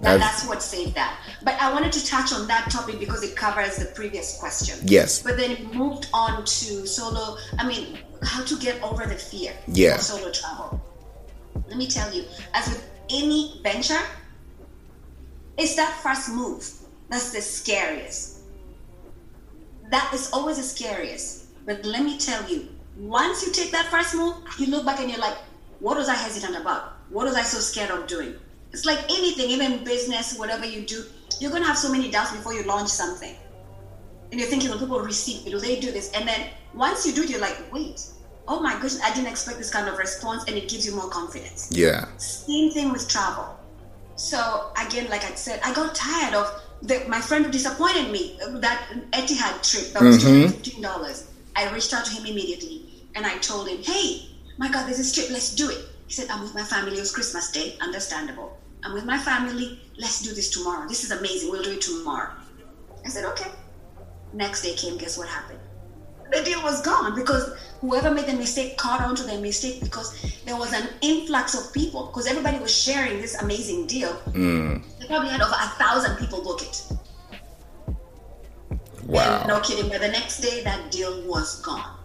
That, that's what saved that. But I wanted to touch on that topic because it covers the previous question. Yes. But then it moved on to solo. I mean, how to get over the fear Yeah. of solo travel. Let me tell you, as with any venture, it's that first move that's the scariest. That is always the scariest. But let me tell you, once you take that first move, you look back and you're like, what was I hesitant about? What was I so scared of doing? It's like anything, even business, whatever you do, you're gonna have so many doubts before you launch something. And you're thinking, will people receive it? Will they do this? And then once you do it, you're like, wait, oh my goodness, I didn't expect this kind of response, and it gives you more confidence. Yeah. Same thing with travel. So again, like I said, I got tired of the, my friend who disappointed me. That Etihad trip that was Mhm. fifteen dollars. I reached out to him immediately and I told him, "Hey, my God, there's a trip. Let's do it." He said, "I'm with my family. It was Christmas Day. Understandable. I'm with my family. Let's do this tomorrow. This is amazing. We'll do it tomorrow." I said, "Okay." Next day came. Guess what happened? the deal was gone because whoever made the mistake caught on to their mistake because there was an influx of people because everybody was sharing this amazing deal. Mm. They probably had over a thousand people book it. Wow. And no kidding, but the next day that deal was gone.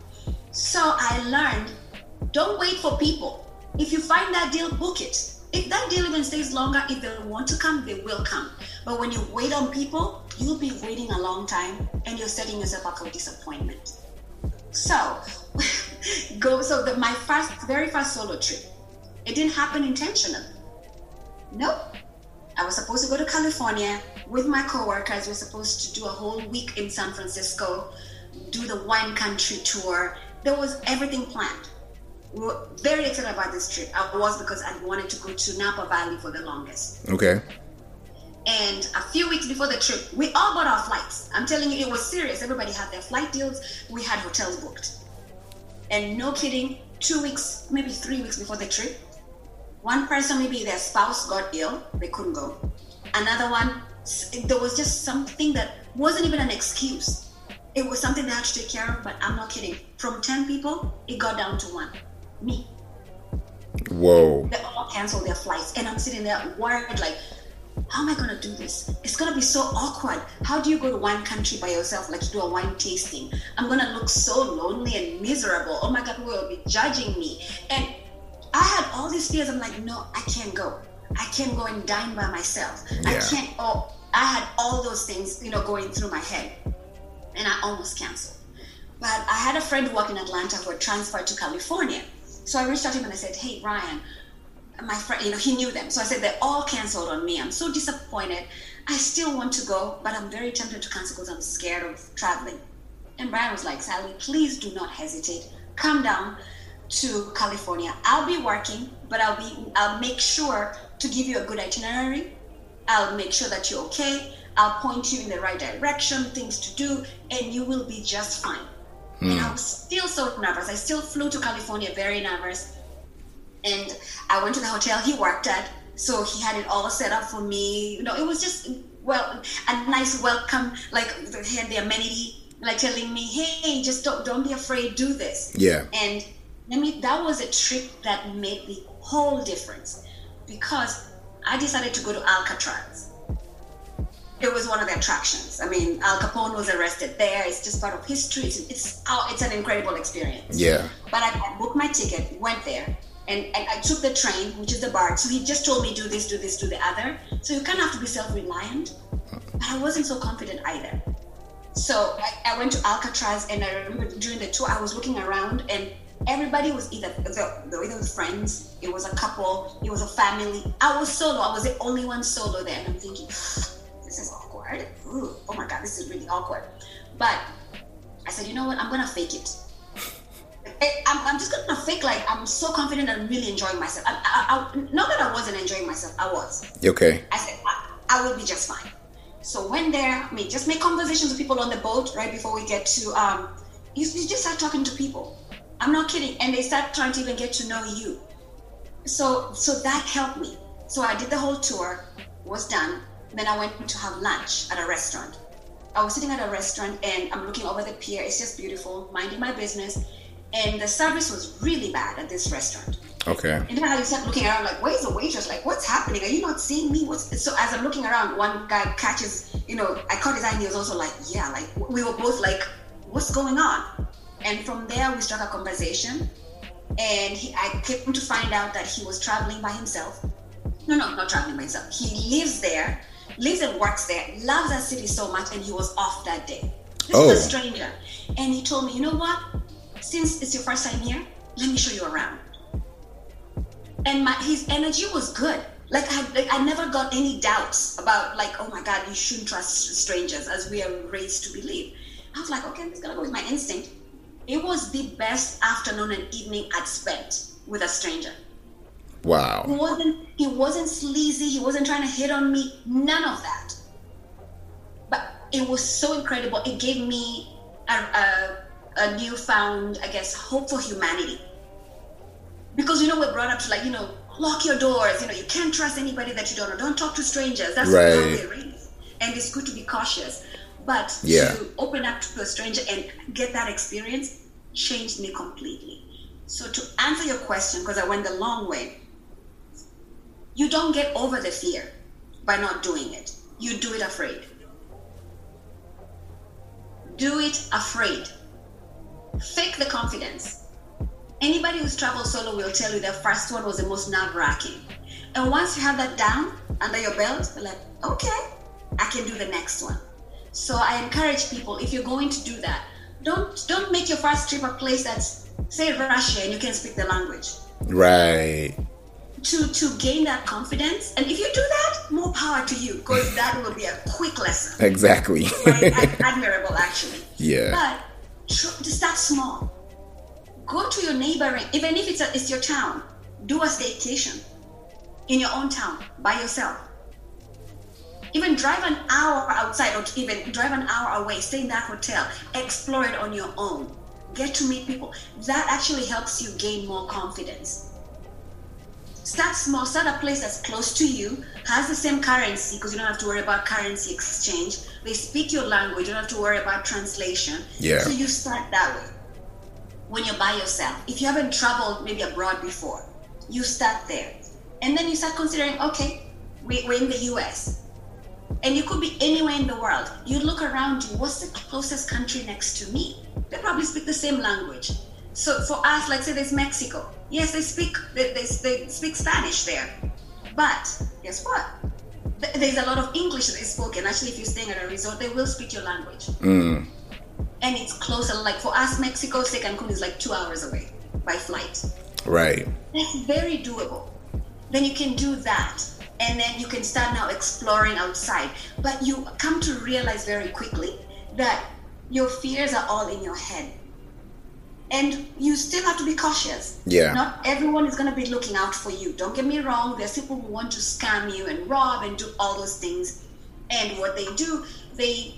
So I learned don't wait for people. If you find that deal, book it. If that deal even stays longer, if they want to come, they will come. But when you wait on people, you'll be waiting a long time and you're setting yourself up for disappointment. So, go. So the, my first, very first solo trip, it didn't happen intentionally. Nope. I was supposed to go to California with my coworkers. We're supposed to do a whole week in San Francisco, do the wine country tour. There was everything planned. We were very excited about this trip. I was because I wanted to go to Napa Valley for the longest. Okay. And a few weeks before the trip, we all bought our flights. I'm telling you, it was serious. Everybody had their flight deals. We had hotels booked. And no kidding, two weeks, maybe three weeks before the trip, one person, maybe their spouse got ill, they couldn't go. Another one, there was just something that wasn't even an excuse. It was something they had to take care of, but I'm not kidding. From 10 people, it got down to one me. Whoa. They all canceled their flights. And I'm sitting there worried, like, how am I gonna do this? It's gonna be so awkward. How do you go to one country by yourself, like to do a wine tasting? I'm gonna look so lonely and miserable. Oh my god, people will be judging me. And I had all these fears. I'm like, no, I can't go. I can't go and dine by myself. I can't oh I had all those things, you know, going through my head. And I almost canceled. But I had a friend who worked in Atlanta who had transferred to California. So I reached out to him and I said, Hey Ryan, my friend, you know, he knew them. So I said, they're all canceled on me. I'm so disappointed. I still want to go, but I'm very tempted to cancel because I'm scared of traveling. And Brian was like, Sally, please do not hesitate. Come down to California. I'll be working, but I'll be I'll make sure to give you a good itinerary. I'll make sure that you're okay. I'll point you in the right direction, things to do, and you will be just fine. Mm. And I was still so nervous. I still flew to California very nervous. And I went to the hotel he worked at, so he had it all set up for me. You know, it was just well a nice welcome. Like he had the amenity, like telling me, "Hey, just don't don't be afraid, do this." Yeah. And I mean, that was a trip that made the whole difference because I decided to go to Alcatraz. It was one of the attractions. I mean, Al Capone was arrested there. It's just part of history. It's it's, oh, it's an incredible experience. Yeah. But I, I booked my ticket, went there, and, and I took the train, which is the BART. So he just told me do this, do this, do the other. So you kind of have to be self-reliant. But I wasn't so confident either. So I, I went to Alcatraz, and I remember during the tour, I was looking around, and everybody was either the, the, either was friends, it was a couple, it was a family. I was solo. I was the only one solo there, and I'm thinking, this is awkward. Ooh, oh my god, this is really awkward. But I said, you know what? I'm gonna fake it. I'm, I'm just gonna fake like I'm so confident and I'm really enjoying myself. I, I, I, not that I wasn't enjoying myself, I was. Okay. I said, I, I will be just fine. So when there, I mean, just make conversations with people on the boat right before we get to, um, you, you just start talking to people. I'm not kidding. And they start trying to even get to know you. So, so that helped me. So I did the whole tour, was done. Then I went to have lunch at a restaurant. I was sitting at a restaurant and I'm looking over the pier. It's just beautiful, minding my business. And the service was really bad at this restaurant. Okay. And then I start looking around, like, where's the waitress? Like, what's happening? Are you not seeing me? What's so? As I'm looking around, one guy catches, you know, I caught his eye, and he was also like, yeah, like we were both like, what's going on? And from there, we struck a conversation, and he, I came to find out that he was traveling by himself. No, no, not traveling by himself. He lives there, lives and works there, loves that city so much, and he was off that day. This Oh. is a oh. stranger, and he told me, you know what? Since it's your first time here, let me show you around and my his energy was good. Like I, like I never got any doubts about like, oh my God, you shouldn't trust strangers as we are raised to believe. I was like, okay, I'm just gonna go with my instinct. It was the best afternoon and evening I'd spent with a stranger. He Wow. wasn't he wasn't sleazy, he wasn't trying to hit on me, none of that. But it was so incredible. It gave me a, a, a newfound, I guess, hope for humanity because you know we're brought up to like you know lock your doors you know you can't trust anybody that you don't know don't talk to strangers that's Right. how raised and it's good to be cautious but Yeah. to open up to a stranger and get that experience changed me completely so to answer your question because i went the long way you don't get over the fear by not doing it you do it afraid do it afraid fake the confidence Anybody who's traveled solo will tell you the first one was the most nerve wracking. And once you have that down under your belt, you're like, okay, I can do the next one. So I encourage people if you're going to do that, don't don't make your first trip a place that's say Russia and you can speak the language. Right. To to gain that confidence, and if you do that, more power to you, because that will be a quick lesson. Exactly. Right? Ad- admirable, actually. yeah. But tr- just start small. Go to your neighboring, even if it's a, it's your town. Do a staycation in your own town by yourself. Even drive an hour outside, or even drive an hour away. Stay in that hotel. Explore it on your own. Get to meet people. That actually helps you gain more confidence. Start small. Start a place that's close to you, has the same currency because you don't have to worry about currency exchange. They speak your language. You don't have to worry about translation. Yeah. So you start that way. When you're by yourself, if you haven't traveled maybe abroad before, you start there, and then you start considering, okay, we, we're in the U.S. And you could be anywhere in the world. You look around you, what's the closest country next to me? They probably speak the same language. So for us, let's say there's Mexico. Yes, they speak they, they, they speak Spanish there. But guess what? There's a lot of English that is spoken. Actually, if you're staying at a resort, they will speak your language. Mm. And it's closer. Like for us, Mexico, say Cancun is like two hours away by flight. Right. That's very doable. Then you can do that. And then you can start now exploring outside. But you come to realize very quickly that your fears are all in your head. And you still have to be cautious. Yeah. Not everyone is going to be looking out for you. Don't get me wrong. There's people who want to scam you and rob and do all those things. And what they do, they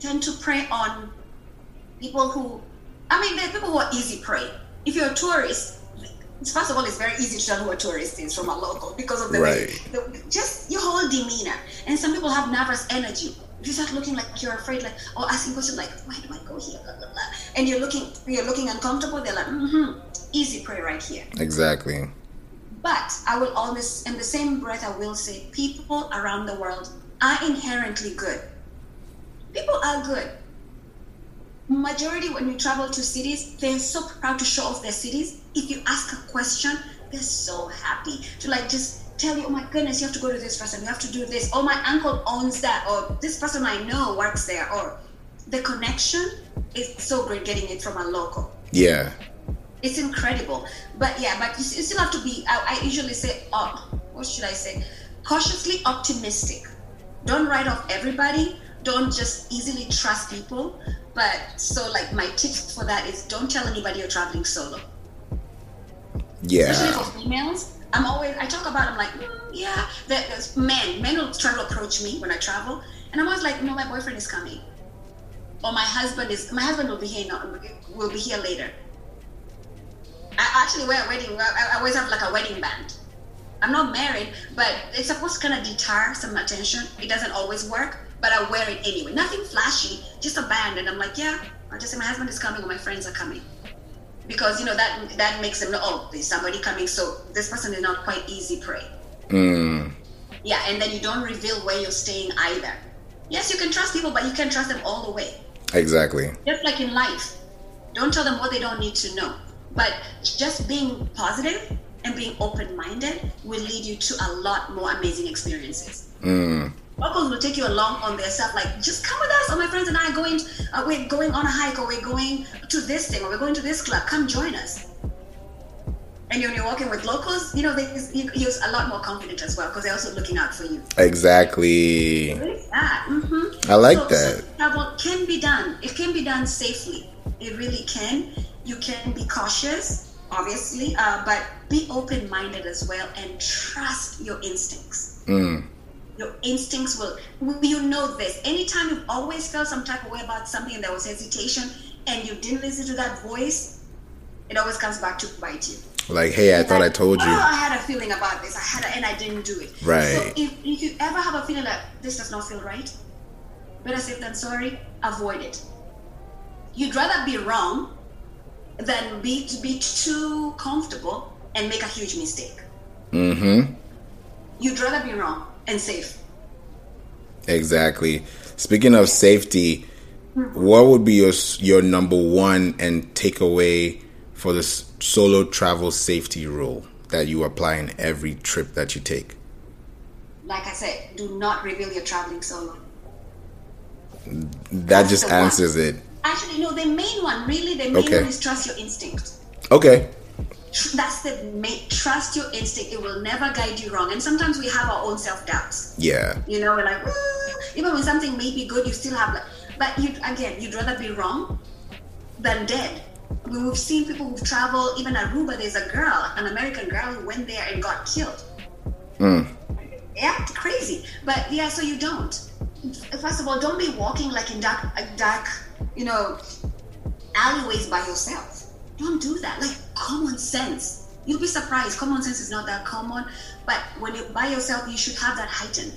tend to prey on people who, I mean, there are people who are easy prey. If you're a tourist, first of all, it's very easy to tell who a tourist is from a local because of the way, Right. the, just your whole demeanor. And some people have nervous energy. If you start looking like you're afraid, like or asking questions like, "Why do I go here?" Blah, blah, blah. and you're looking, you're looking uncomfortable. They're like, "Mm-hmm, easy prey right here." Exactly. But I will always, in the same breath, I will say people around the world are inherently good. People are good. Majority, when we travel to cities, they're so proud to show off their cities. If you ask a question, they're so happy to like just tell you, oh my goodness, you have to go to this person, you have to do this. Oh, my uncle owns that, or this person I know works there, or the connection is so great getting it from a local. Yeah. it's incredible. But yeah but you, you still have to be I, I usually say oh, what should i say? Cautiously optimistic. Don't write off everybody. Don't just easily trust people. But so like my tips for that is don't tell anybody you're traveling solo. Yeah. especially for females i'm always i talk about i'm like mm, yeah there- there's men men will try to approach me when i travel and i'm always like no my boyfriend is coming or my husband is my husband will be here now will be here later I actually wear a wedding. I always have like a wedding band. I'm not married, but it's supposed to kind of deter some attention. It doesn't always work, but I wear it anyway. Nothing flashy, just a band, and I'm like, yeah. I just say my husband is coming or my friends are coming. Because you know that that makes them know oh there's somebody coming so this person is not quite easy prey Mm. yeah and then you don't reveal where you're staying either yes you can trust people but you can't trust them all the way Exactly. just like in life don't tell them what they don't need to know but just being positive and being open-minded will lead you to a lot more amazing experiences Mm. Locals will take you along on their stuff like just come with us or my friends and i are going uh, we're going on a hike or we're going to this thing or we're going to this club come join us and when you're walking with locals you know they, you're a lot more confident as well because they're also looking out for you Exactly. That. mhm. I like So- that. so travel can be done it can be done safely it really can you can be cautious obviously uh, but be open-minded as well and trust your instincts Mm. Your instincts will you know this? Anytime you've always felt some type of way about something and there was hesitation and you didn't listen to that voice it always comes back to bite you. Like, hey, I thought I told oh, you. i had a feeling about this. I had a, and i didn't do it. Right. so if, if you ever have a feeling like this does not feel right better safe than sorry avoid it. You'd rather be wrong than be to be too comfortable and make a huge mistake. Mm-hmm. you'd rather be wrong and safe Exactly. Speaking of safety, what would be your your number one and takeaway for this solo travel safety rule that you apply in every trip that you take? like i said do not reveal you're traveling solo That That's just the one. answers it. Actually, no, the main one, really, the main Okay. one is trust your instinct. Okay. That's the main, trust your instinct. It will never guide you wrong. And sometimes we have our own self doubts. Yeah. You know, we're like, "Mm," even when something may be good, you still have, like, but you again, you'd rather be wrong than dead. I mean, we've seen people who've traveled, even Aruba, there's a girl, an American girl who went there and got killed. Mm. Yeah, crazy. But yeah, so you don't. First of all, don't be walking like in dark, dark, you know, alleyways by yourself. Don't do that. Like common sense. You'll be surprised. Common sense is not that common, but when you're by yourself, you should have that heightened.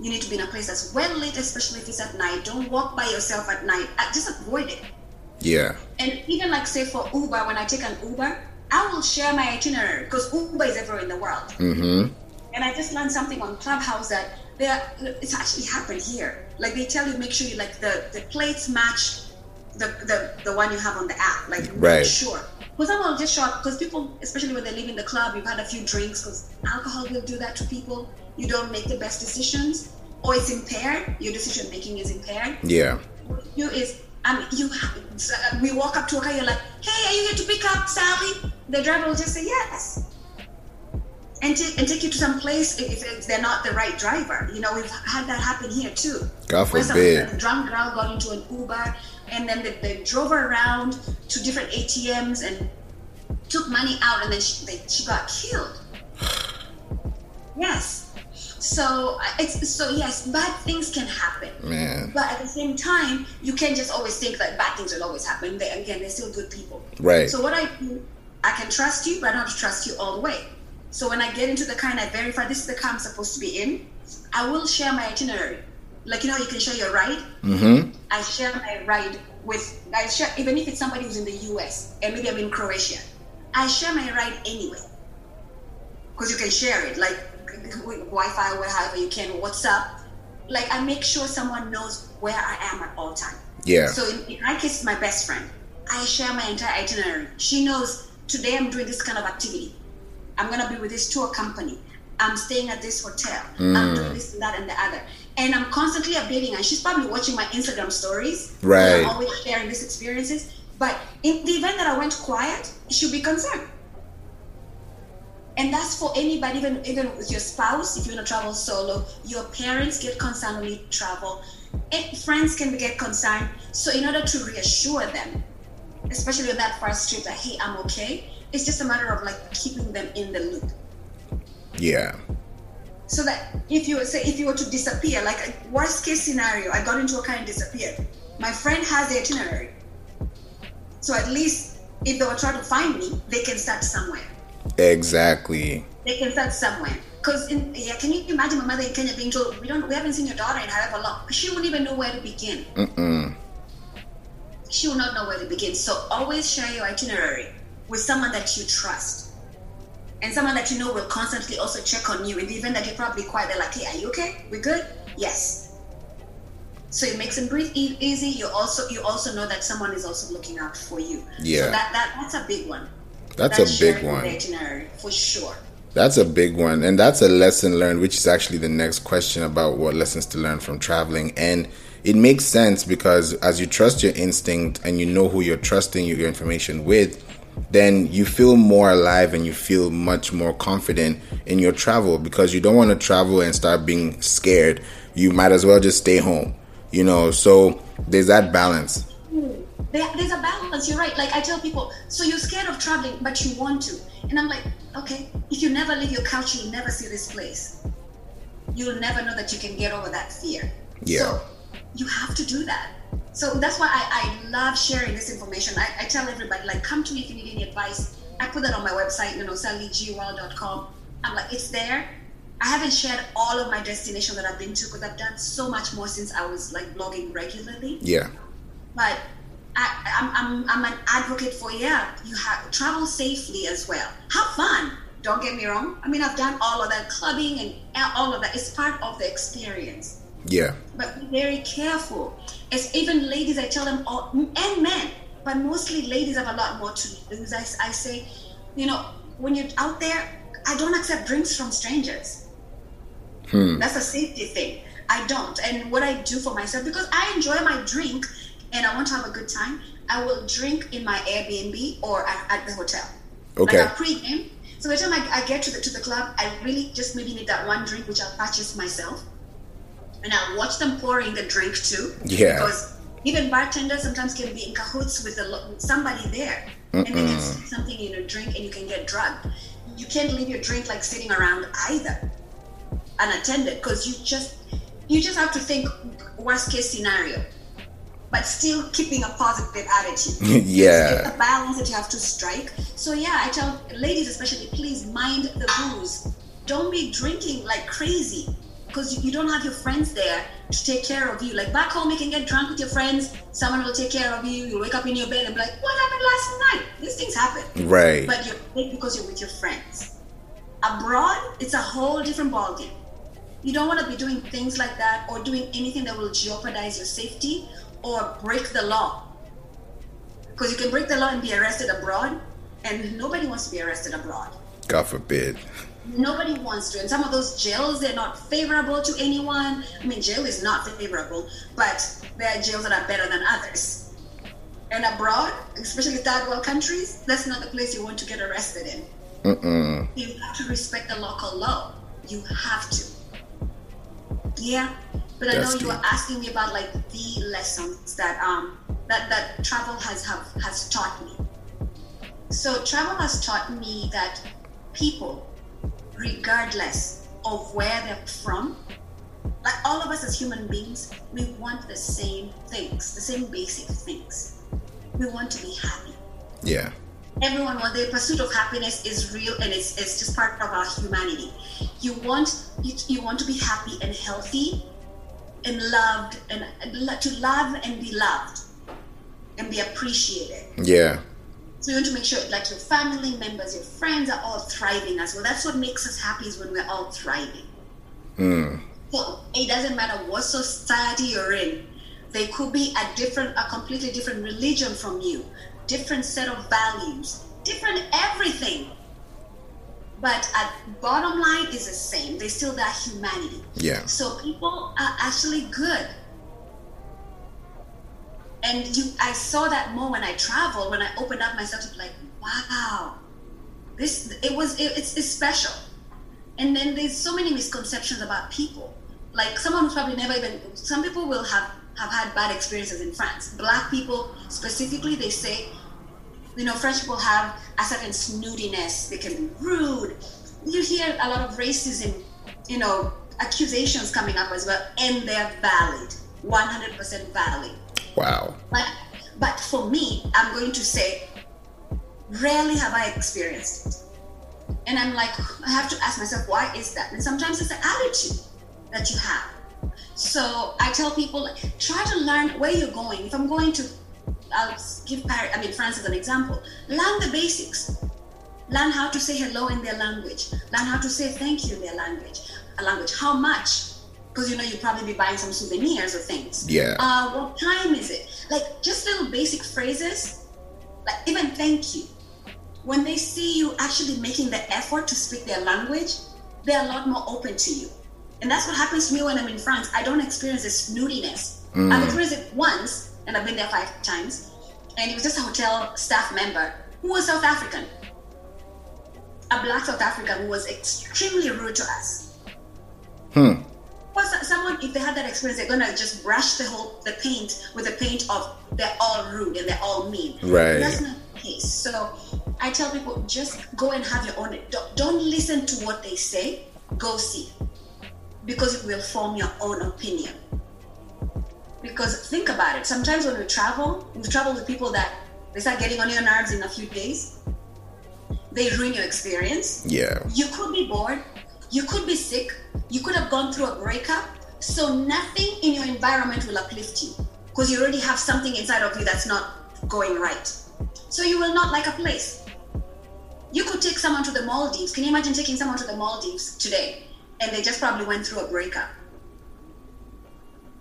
You need to be in a place that's well lit, especially if it's at night. Don't walk by yourself at night. Uh, Just avoid it. Yeah. And even like say for Uber, when I take an Uber, I will share my itinerary because Uber is everywhere in the world. Mm-hmm. And I just learned something on Clubhouse that there it's actually happened here. Like they tell you make sure you like the, the plates match the, the the one you have on the app. Like Right. sure. Because some will just show up because people, especially when they leave in the club, you've had a few drinks because alcohol will do that to people. You don't make the best decisions, or it's impaired. Your decision making is impaired Yeah. you is um you ha- uh, we walk up to a car you're like hey are you here to pick up sally the driver will just say yes and take and take you to some place if, if they're not the right driver you know we've had that happen here too God where some forbid. a drunk girl got into an uber and then they, they drove her around to different atms and took money out and then she, they, she got killed yes so it's so yes bad things can happen Man. but at the same time, you can't just always think that bad things will always happen. They, again, they're still good people. Right. So what I do, I can trust you, but I don't have to trust you all the way. So when I get into the car and I verify this is the car I'm supposed to be in, I will share my itinerary. Like you know, you can share your ride. Mm-hmm. I share my ride with I share even if it's somebody who's in the U.S. and maybe I'm in Croatia. I share my ride anyway because you can share it like Wi-Fi or however you can. WhatsApp. Like I make sure someone knows where I am at all time. Yeah. So in, in my case, my best friend. I share my entire itinerary. She knows today I'm doing this kind of activity. I'm gonna be with this tour company. I'm staying at this hotel. I'm doing mm. this and that and the other. And I'm constantly updating her. She's probably watching my Instagram stories. Right. I'm always sharing these experiences. But in the event that I went quiet, she'll be concerned. And that's for anybody, even even with your spouse, if you want to travel solo, your parents get concerned when you travel, and friends can get concerned. So in order to reassure them, especially on that first trip, that hey, I'm okay, it's just a matter of like keeping them in the loop. Yeah. So that if you were say if you were to disappear, like a worst case scenario, I got into a car and disappeared. My friend has the itinerary. So at least if they were trying to find me, they can start somewhere. Exactly. They can start somewhere. Because yeah, can you imagine my mother in Kenya being told we don't we haven't seen your daughter in however long? She wouldn't even know where to begin. Mm-mm. she will not know where to begin. So always share your itinerary with someone that you trust. And someone that you know will constantly also check on you in the event that you're probably quiet. They're like, hey, are you okay? We're good? Yes. So it makes them breathe e- easy. You also you also know that someone is also looking out for you. Yeah. So that, that that's a big one. That's, a big one. itinerary for sure. That's a big one. And that's a lesson learned, which is actually the next question about what lessons to learn from traveling. And it makes sense because as you trust your instinct and you know who you're trusting your information with, then you feel more alive and you feel much more confident in your travel because you don't want to travel and start being scared. You might as well just stay home, you know. So there's that balance. Hmm. There's a balance. You're right. Like I tell people, so you're scared of traveling, but you want to. And I'm like, okay, if you never leave your couch, you'll never see this place. You'll never know that you can get over that fear. Yeah. So you have to do that. So that's why I, I love sharing this information. I, I tell everybody, like, come to me if you need any advice. I put that on my website, you know, sallygworld.com. I'm like, it's there. I haven't shared all of my destinations that I've been to because I've done so much more since I was like blogging regularly Yeah. but I, I'm, I'm, I'm an advocate for yeah you have travel safely as well have fun don't get me wrong i mean i've done all of that clubbing and all of that it's part of the experience Yeah. but be very careful as even ladies i tell them oh, all and men but mostly ladies have a lot more to lose i, I say you know when you're out there i don't accept drinks from strangers hmm. that's a safety thing. I don't. And what I do for myself, because I enjoy my drink and I want to have a good time, I will drink in my Airbnb or at, at the hotel. Okay. Like a pre-game. So by the time I, I get to the to the club, I really just maybe need that one drink which I'll purchase myself. And I'll watch them pouring the drink too. Yeah. Because even bartenders sometimes can be in cahoots with, a, lo- with somebody there. And they can something in a drink and you can get drugged. You can't leave your drink like sitting around either unattended because you just you just have to think worst case scenario but still keeping a positive attitude Yeah. it's a balance that you have to strike so yeah i tell ladies especially please mind the booze don't be drinking like crazy because you, don't have your friends there to take care of you like back home you can get drunk with your friends someone will take care of you you wake up in your bed and be like what happened last night these things happen Right. but you're because you're with your friends. Abroad, it's a whole different ballgame. You don't want to be doing things like that or doing anything that will jeopardize your safety or break the law. Because you can break the law and be arrested abroad, and nobody wants to be arrested abroad. God forbid. Nobody wants to. And some of those jails, they're not favorable to anyone. I mean, jail is not favorable, but there are jails that are better than others. And abroad, especially third world countries, that's not the place you want to get arrested in. Mm-mm. You have to respect the local law. You have to. Yeah. But I know you were asking me about like the lessons that um that, that travel has have has taught me. So travel has taught me that people, regardless of where they're from, like all of us as human beings, we want the same things, the same basic things. We want to be happy Yeah. everyone wants the pursuit of happiness is real and it's, it's just part of our humanity you want you, you want to be happy and healthy and loved and, and to love and be loved and be appreciated Yeah. So you want to make sure like your family members your friends are all thriving as well that's what makes us happy is when we're all thriving Mm. so it doesn't matter what society you're in. They could be a different, a completely different religion from you, different set of values, different everything. But at bottom line is the same. They still that humanity. Yeah. So people are actually good. And you I saw that more when I traveled, when I opened up myself to like, wow, this it was it, it's, it's special. And then there's so many misconceptions about people. Like someone who's probably never even some people will have have had bad experiences in France. Black people specifically, they say, you know, French people have a certain snootiness. They can be rude. You hear a lot of racism, you know, accusations coming up as well, and they're valid, 100% valid. Wow. But but for me, I'm going to say, rarely have I experienced it. And I'm like, I have to ask myself, why is that? And sometimes it's the attitude that you have. So I tell people, try to learn where you're going. If I'm going to I'll give Paris, I mean France as an example. Learn the basics. Learn how to say hello in their language. Learn how to say thank you in their language. A language. How much? Because you know you'll probably be buying some souvenirs or things. Yeah. Uh, what time is it? Like just little basic phrases. Like even thank you. When they see you actually making the effort to speak their language, they're a lot more open to you. And that's what happens to me when I'm in France. I don't experience this snootiness. I've experienced it once, and I've been there five times. And it was just a hotel staff member who was South African. A black South African who was extremely rude to us. Hmm. If they had that experience, they're gonna just brush the whole the paint with the paint of they're all rude and they're all mean. Right. That's not the case. So I tell people just go and have your own. Don't, don't listen to what they say. Go see, because it will form your own opinion. Because think about it. Sometimes when we travel, we travel with people that they start getting on your nerves in a few days. They ruin your experience. Yeah. You could be bored. You could be sick. You could have gone through a breakup. So nothing in your environment will uplift you because you already have something inside of you that's not going right. So you will not like a place. You could take someone to the Maldives. Can you imagine taking someone to the Maldives today and they just probably went through a breakup?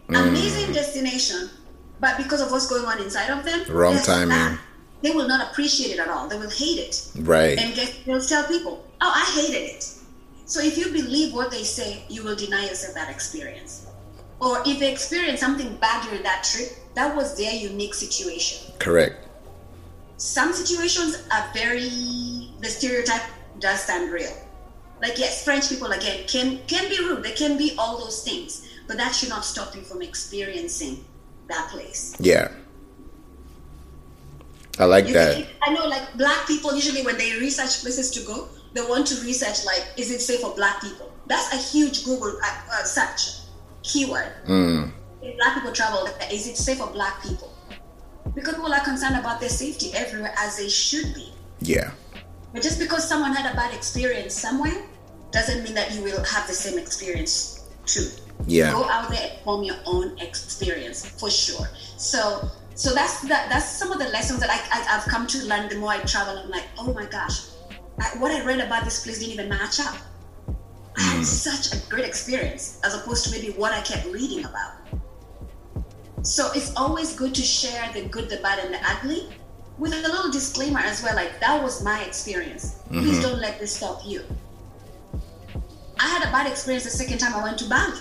Mm. Amazing destination, but because of what's going on inside of them, Wrong timing. They will not appreciate it at all. They will hate it Right. and get, they'll tell people, "Oh, I hated it." So if you believe what they say, you will deny yourself that experience. Or if they experience something bad during that trip, that was their unique situation. Correct. Some situations are very the stereotype does stand real. Like yes, French people again can can be rude. They can be all those things, but that should not stop you from experiencing that place. Yeah. I like You that. I know, like black people usually when they research places to go, they want to research like, is it safe for black people? That's a huge Google uh, uh, search keyword. Mm. If black people travel, is it safe for black people? Because people are concerned about their safety everywhere, as they should be. Yeah. But just because someone had a bad experience somewhere, doesn't mean that you will have the same experience too. Yeah. Go out there and form your own experience for sure. So, so that's that. That's some of the lessons that I, I have come to learn. The more I travel, I'm like, oh my gosh, I, what I read about this place didn't even match up. I had such a great experience as opposed to maybe what I kept reading about. So it's always good to share the good, the bad, and the ugly with a little disclaimer as well. Like that was my experience. Please don't let this stop you. I had a bad experience the second time I went to Bali.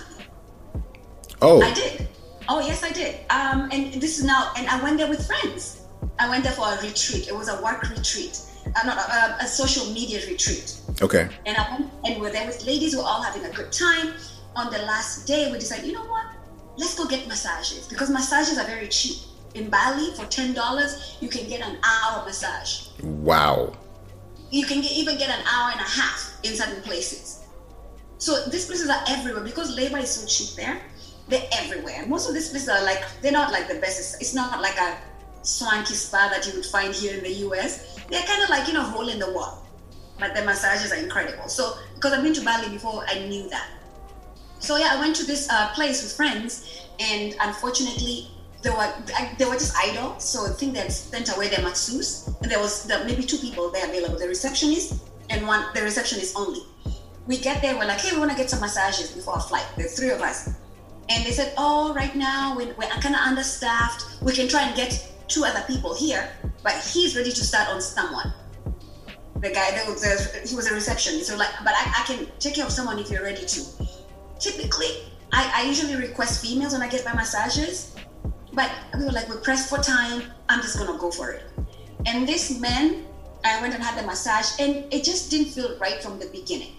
Oh. I did. Oh yes, I did. Um, and this is now, and I went there with friends. I went there for a retreat. It was a work retreat, uh, not a, a social media retreat. Okay. And I went, and we're there with ladies. We're all having a good time. On the last day, we decided, you know what? Let's go get massages because massages are very cheap. In Bali, for ten dollars, you can get an hour massage. Wow. You can get, even get an hour and a half in certain places. So these places are everywhere because labor is so cheap there. They're everywhere. Most of these places are like they're not like the best. It's not like a swanky spa that you would find here in the US. They're kind of like you know hole in the wall, but the massages are incredible. So because I've been to Bali before, I knew that. So yeah, I went to this uh, place with friends, and unfortunately, they were they were just idle. So I think they had sent away their masseuse, and there was the, maybe two people there available: the receptionist and one the receptionist only. We get there, we're like, hey, we want to get some massages before our flight. The three of us, and they said, oh, right now we're, we're kind of understaffed. We can try and get two other people here, but he's ready to start on someone. The guy that was a, he was a receptionist, so like, but I, I can take care of someone if you're ready to typically I, I usually request females when I get my massages, but we were like, we're pressed for time. I'm just gonna go for it. And this man, I went and had the massage, and it just didn't feel right from the beginning.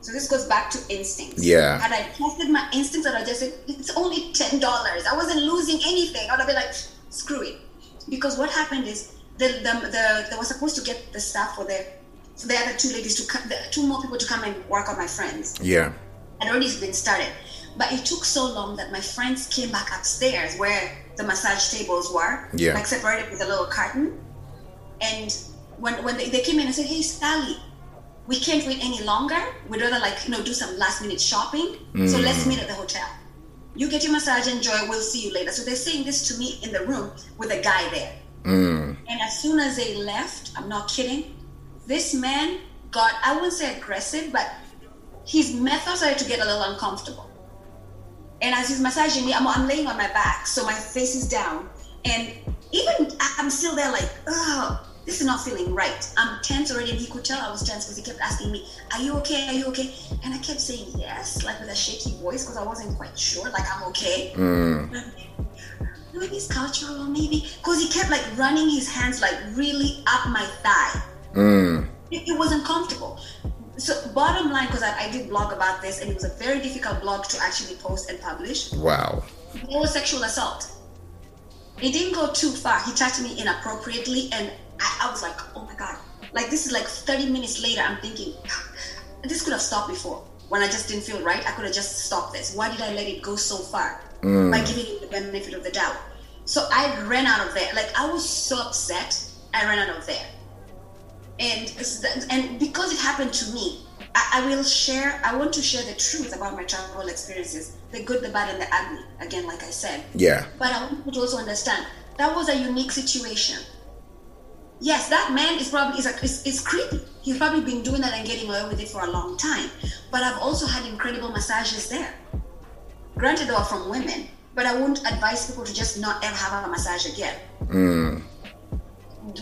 So this goes back to instincts. Yeah. Had I tested my instincts, and I'd just said, it's only ten dollars. I wasn't losing anything. I'd have been like, screw it. Because what happened is the the, the they were supposed to get the staff for the for the other two ladies to come, the two more people to come and work on my friends Yeah. had already been started. But it took so long that my friends came back upstairs where the massage tables were, Yeah. like separated with a little curtain. And when when they, they came in and said, "Hey, Sally, we can't wait any longer. We'd rather like you know do some last minute shopping. So let's mm. meet at the hotel." You get your massage, and enjoy. We'll see you later. So they're saying this to me in the room with a guy there. Mm. And as soon as they left, I'm not kidding, this man got, I wouldn't say aggressive, but his methods started to get a little uncomfortable. And as he's massaging me, I'm, I'm laying on my back, so my face is down. And even I'm still there, like, oh, this is not feeling right. I'm tense already, and he could tell I was tense because he kept asking me, Are you okay? Are you okay? And I kept saying yes, like with a shaky voice because I wasn't quite sure, like, I'm okay. Mm. Maybe it's cultural, maybe because he kept like running his hands like really up my thigh. Mm. It, it was uncomfortable. So, bottom line, because I, I did blog about this, and it was a very difficult blog to actually post and publish. Wow. It was sexual assault. It didn't go too far. He touched me inappropriately, and I, I was like, oh my god. Like, this is like 30 minutes later, I'm thinking, this could have stopped before. When I just didn't feel right, I could have just stopped this. Why did I let it go so far? Mm. By giving him the benefit of the doubt. So I ran out of there. Like, I was so upset, I ran out of there. And, and because it happened to me, I, I will share, I want to share the truth about my travel experiences the good, the bad, and the ugly. Again, like I said. Yeah. But I want you to also understand that was a unique situation. Yes, that man is probably is, a, is, is creepy. He's probably been doing that and getting away with it for a long time. But I've also had incredible massages there. Granted, they are from women, but I wouldn't advise people to just not ever have a massage again. Mm.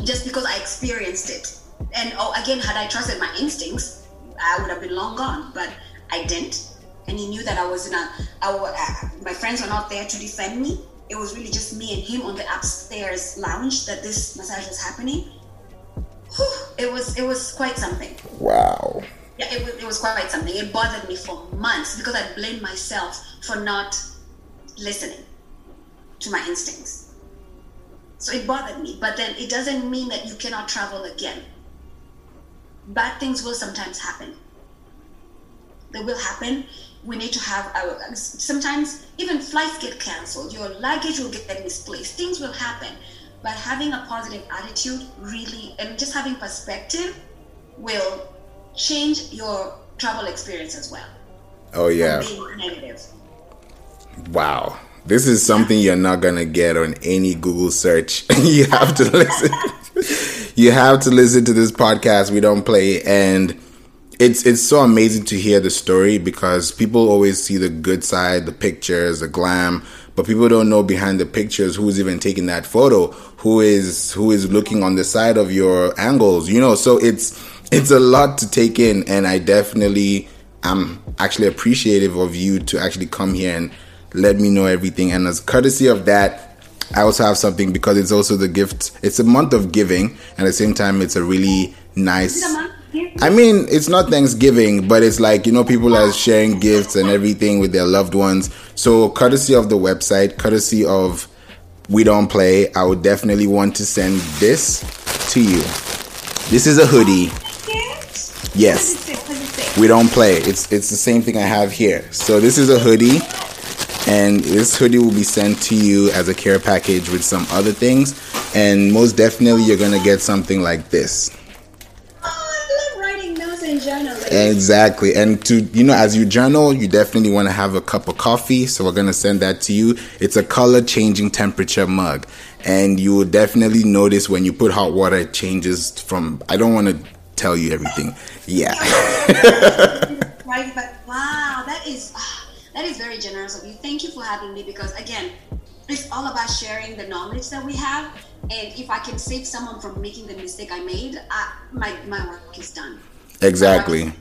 Just because I experienced it. And oh, again, had I trusted my instincts, I would have been long gone. But I didn't and he knew that I was in a, I, uh, my friends were not there to defend me. It was really just me and him on the upstairs lounge that this massage was happening. Whew, it was it was quite something. Wow. Yeah, it was, it was quite something. It bothered me for months because I blamed myself for not listening to my instincts. So it bothered me. But then it doesn't mean that you cannot travel again. Bad things will sometimes happen. They will happen we need to have our sometimes even flights get cancelled your luggage will get misplaced things will happen. But having a positive attitude really and just having perspective will change your travel experience as well. Oh yeah. Negative. Wow. This is something you're not gonna get on any google search. You have to listen. You have to listen to this podcast. We don't play. And it's it's so amazing to hear the story because people always see the good side, the pictures, the glam, but people don't know behind the pictures who's even taking that photo, who is who is looking on the side of your angles, you know. So it's it's a lot to take in, and I definitely am actually appreciative of you to actually come here and let me know everything. And as courtesy of that, I also have something because it's also the gift. It's a month of giving, and at the same time, it's a really nice. I mean, it's not Thanksgiving, but it's like, you know, people are sharing gifts and everything with their loved ones. So, courtesy of the website, courtesy of We Don't Play, I would definitely want to send this to you. This is a hoodie. Yes. We don't play. It's it's the same thing I have here. So this is a hoodie and this hoodie will be sent to you as a care package with some other things and most definitely you're going to get something like this Exactly. And to, you know, as you journal, you definitely want to have a cup of coffee. So we're going to send that to you. It's a color changing temperature mug. And you will definitely notice when you put hot water, it changes from, I don't want to tell you everything. Yeah. right. But wow, that is, ah, that is very generous of you. Thank you for having me because again, it's all about sharing the knowledge that we have. And if I can save someone from making the mistake I made, I, my, my work is done. Exactly.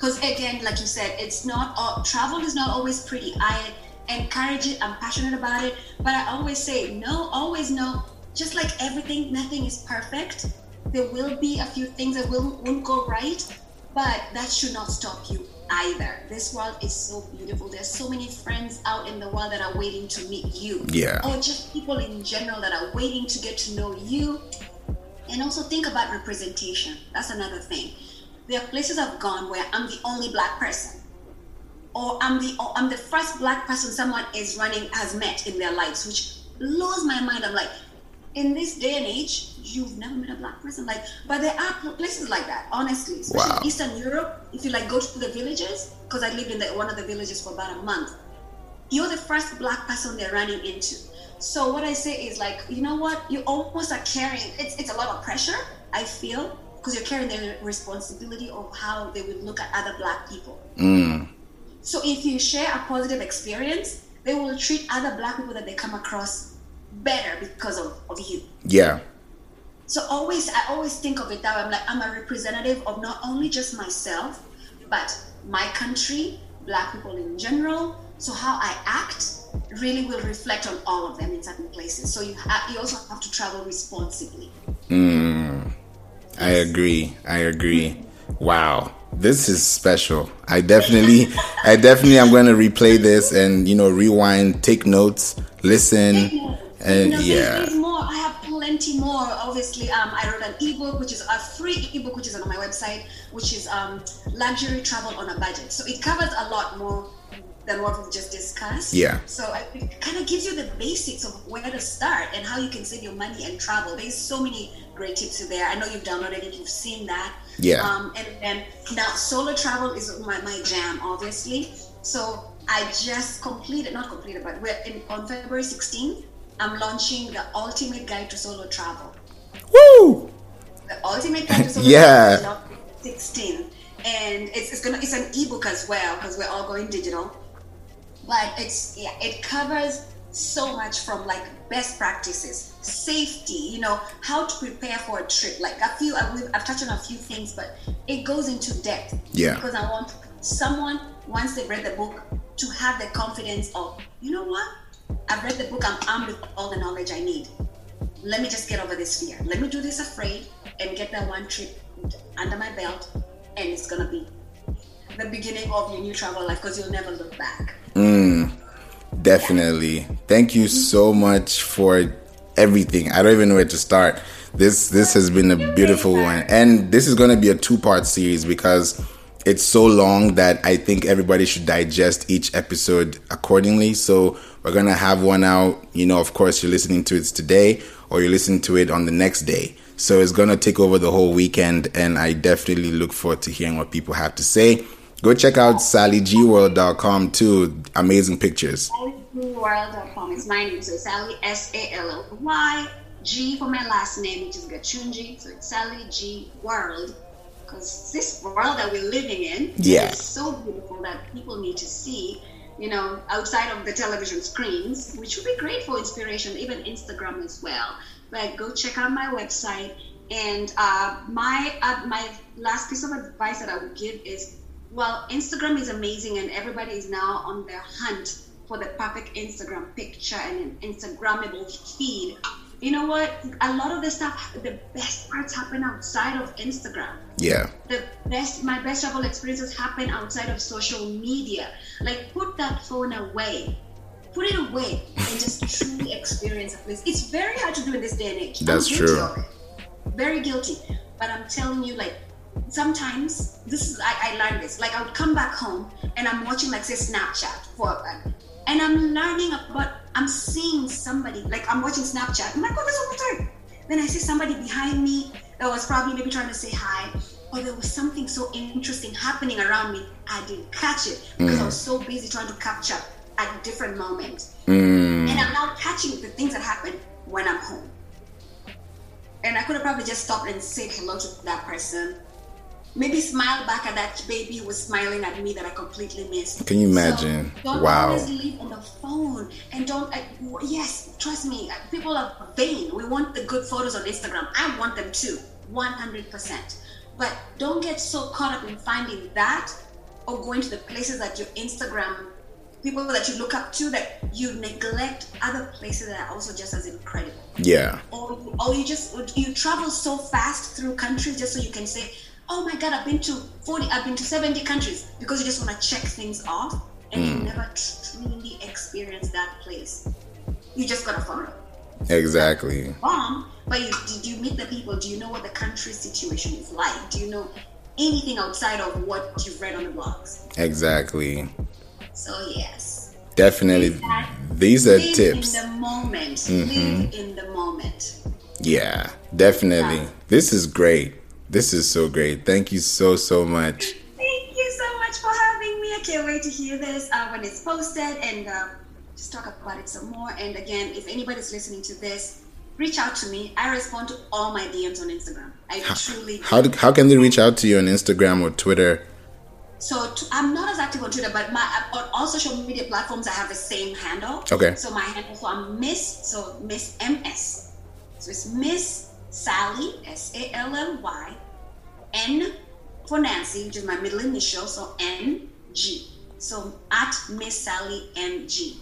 Because again, like you said, it's not all, travel is not always pretty. I encourage it. I'm passionate about it, but I always say no. Always no. Just like everything, nothing is perfect. There will be a few things that will won't go right, but that should not stop you either. This world is so beautiful. There's so many friends out in the world that are waiting to meet you. Yeah. Or just people in general that are waiting to get to know you. And also think about representation. That's another thing there are places I've gone where I'm the only black person, or I'm the or I'm the first black person someone is running has met in their lives, which blows my mind. I'm like, in this day and age, you've never met a black person. Like, but there are places like that, honestly, especially wow. Eastern Europe. If you like go to the villages, because I lived in the, one of the villages for about a month, you're the first black person they're running into. So what I say is like, you know what? You almost are carrying. It's it's a lot of pressure. I feel because you're carrying the responsibility of how they will look at other black people. Mm. So if you share a positive experience, they will treat other black people that they come across better because of, of you. Yeah. So always, I always think of it that way. I'm like, I'm a representative of not only just myself, but my country, black people in general. So how I act really will reflect on all of them in certain places. So you have, you also have to travel responsibly. Mm. I agree. I agree. Wow. This is special. I definitely, I definitely am going to replay this and, you know, rewind, take notes, listen. And No, yeah. there's, more. I have plenty more. Obviously, um, I wrote an ebook, which is a free ebook, which is on my website, which is um, luxury travel on a budget. So it covers a lot more than what we've just discussed. Yeah. So I- it kind of gives you the basics of where to start and how you can save your money and travel. There's so many great tips there. I know you've downloaded it, you've seen that. Yeah. Um, and then now solo travel is my, my jam, obviously. So I just completed, not completed, but we're in, on February 16th. I'm launching the ultimate guide to solo travel. Woo! The ultimate guide to solo Yeah. travel. is on 16, and it's, it's gonna it's an ebook as well because we're all going digital. But it's yeah, it covers so much from like best practices, safety, you know, how to prepare for a trip. Like a few, I've, I've touched on a few things, but it goes into depth. Yeah. Because I want someone once they've read the book to have the confidence of, you know what, I've read the book, I'm armed with all the knowledge I need. Let me just get over this fear. Let me do this afraid and get that one trip under my belt, and it's gonna be the beginning of your new travel life because you'll never look back. Mm, definitely. Thank you so much for everything. I don't even know where to start. This this has been a beautiful one, and this is going to be a two part series because it's so long that I think everybody should digest each episode accordingly. So we're gonna have one out. You know, of course, you're listening to it today, or you're listening to it on the next day. So it's gonna take over the whole weekend, and I definitely look forward to hearing what people have to say. Go check out sallygworld.com too. Amazing pictures. SallyGworld.com is my name, so Sally S A L L Y G for my last name, which is Gachunji. So it's Sally G World. Because this world that we're living in Yeah. is so beautiful that people need to see, you know, outside of the television screens, which would be great for inspiration, even Instagram as well. But go check out my website. And uh, my uh, my last piece of advice that I would give is, well, Instagram is amazing, and everybody is now on their hunt for the perfect Instagram picture and an Instagrammable feed. You know what? A lot of the stuff, the best parts happen outside of Instagram Yeah. the best my best travel experiences happen outside of social media like put that phone away put it away and just truly experience a place it's very hard to do in this day and age I'm That's true. very guilty but i'm telling you like sometimes this is I, I learned this like i would come back home and i'm watching like say snapchat for a and i'm learning about i'm seeing somebody like i'm watching snapchat i'm like oh this is time then I see somebody behind me that was probably maybe trying to say hi, or there was something so interesting happening around me. I didn't catch it because I was so busy trying to capture at different moments. Mm, And I'm now catching the things that happen when I'm home. And I could have probably just stopped and said hello to that person. Maybe smile back at that baby who was smiling at me that I completely missed. Can you imagine? So don't Wow. always leave on the phone and don't. I, yes, trust me. uh, People are vain. We want the good photos on Instagram. I want them too, 100%. But don't get so caught up in finding that or going to the places that your Instagram people that you look up to that you neglect other places that are also just as incredible yeah. or, or you just you travel so fast through countries just so you can say oh my god i've been to 40 i've been to 70 countries because you just want to check things off and you hmm. never truly experience that place you just got a photo Exactly. bomb but you, did you meet the people do you know what the country situation is like do you know anything outside of what you've read on the blogs Exactly. so yes Definitely. These are live tips. in the moment mm-hmm. live in the moment Yeah, definitely. This is great. This is so great. Thank you so, so much. Thank you so much for having me. I can't wait to hear this uh, when it's posted and uh, just talk about it some more. And again, if anybody's listening to this, reach out to me. I respond to all my DMs on Instagram. I how, truly. How, do, how can they reach out to you on Instagram or Twitter? So I'm not as active on Twitter, but my on all social media platforms I have the same handle. Okay. So my handle, so I'm Miss, so Miss MS. So it's Miss Sally S A L L Y N for Nancy, which is my middle initial, so N G. So at Miss Sally N G.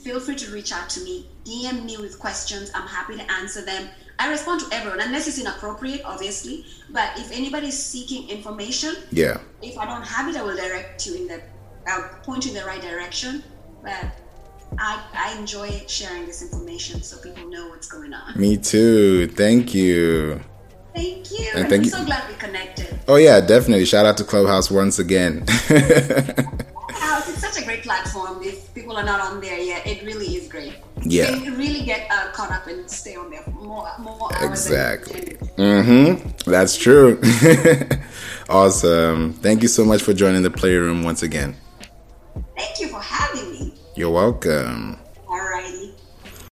Feel free to reach out to me, DM me with questions. I'm happy to answer them. I respond to everyone, unless it's inappropriate, obviously. But if anybody's seeking information, yeah. If I don't have it, I will direct you in the, I'll point you in the right direction. But I, I enjoy sharing this information so people know what's going on. Me too. Thank you. Thank you. And, and thank I'm you. so glad we connected. Oh yeah, definitely. Shout out to Clubhouse once again. Clubhouse, it's such a great platform. If people are not on there yet, it really is great. Yeah. You really get uh, caught up and stay on there for more, more Exactly. Mm-hmm. That's true. awesome. Thank you so much for joining the Playroom once again. Thank you for having me. You're welcome. All right.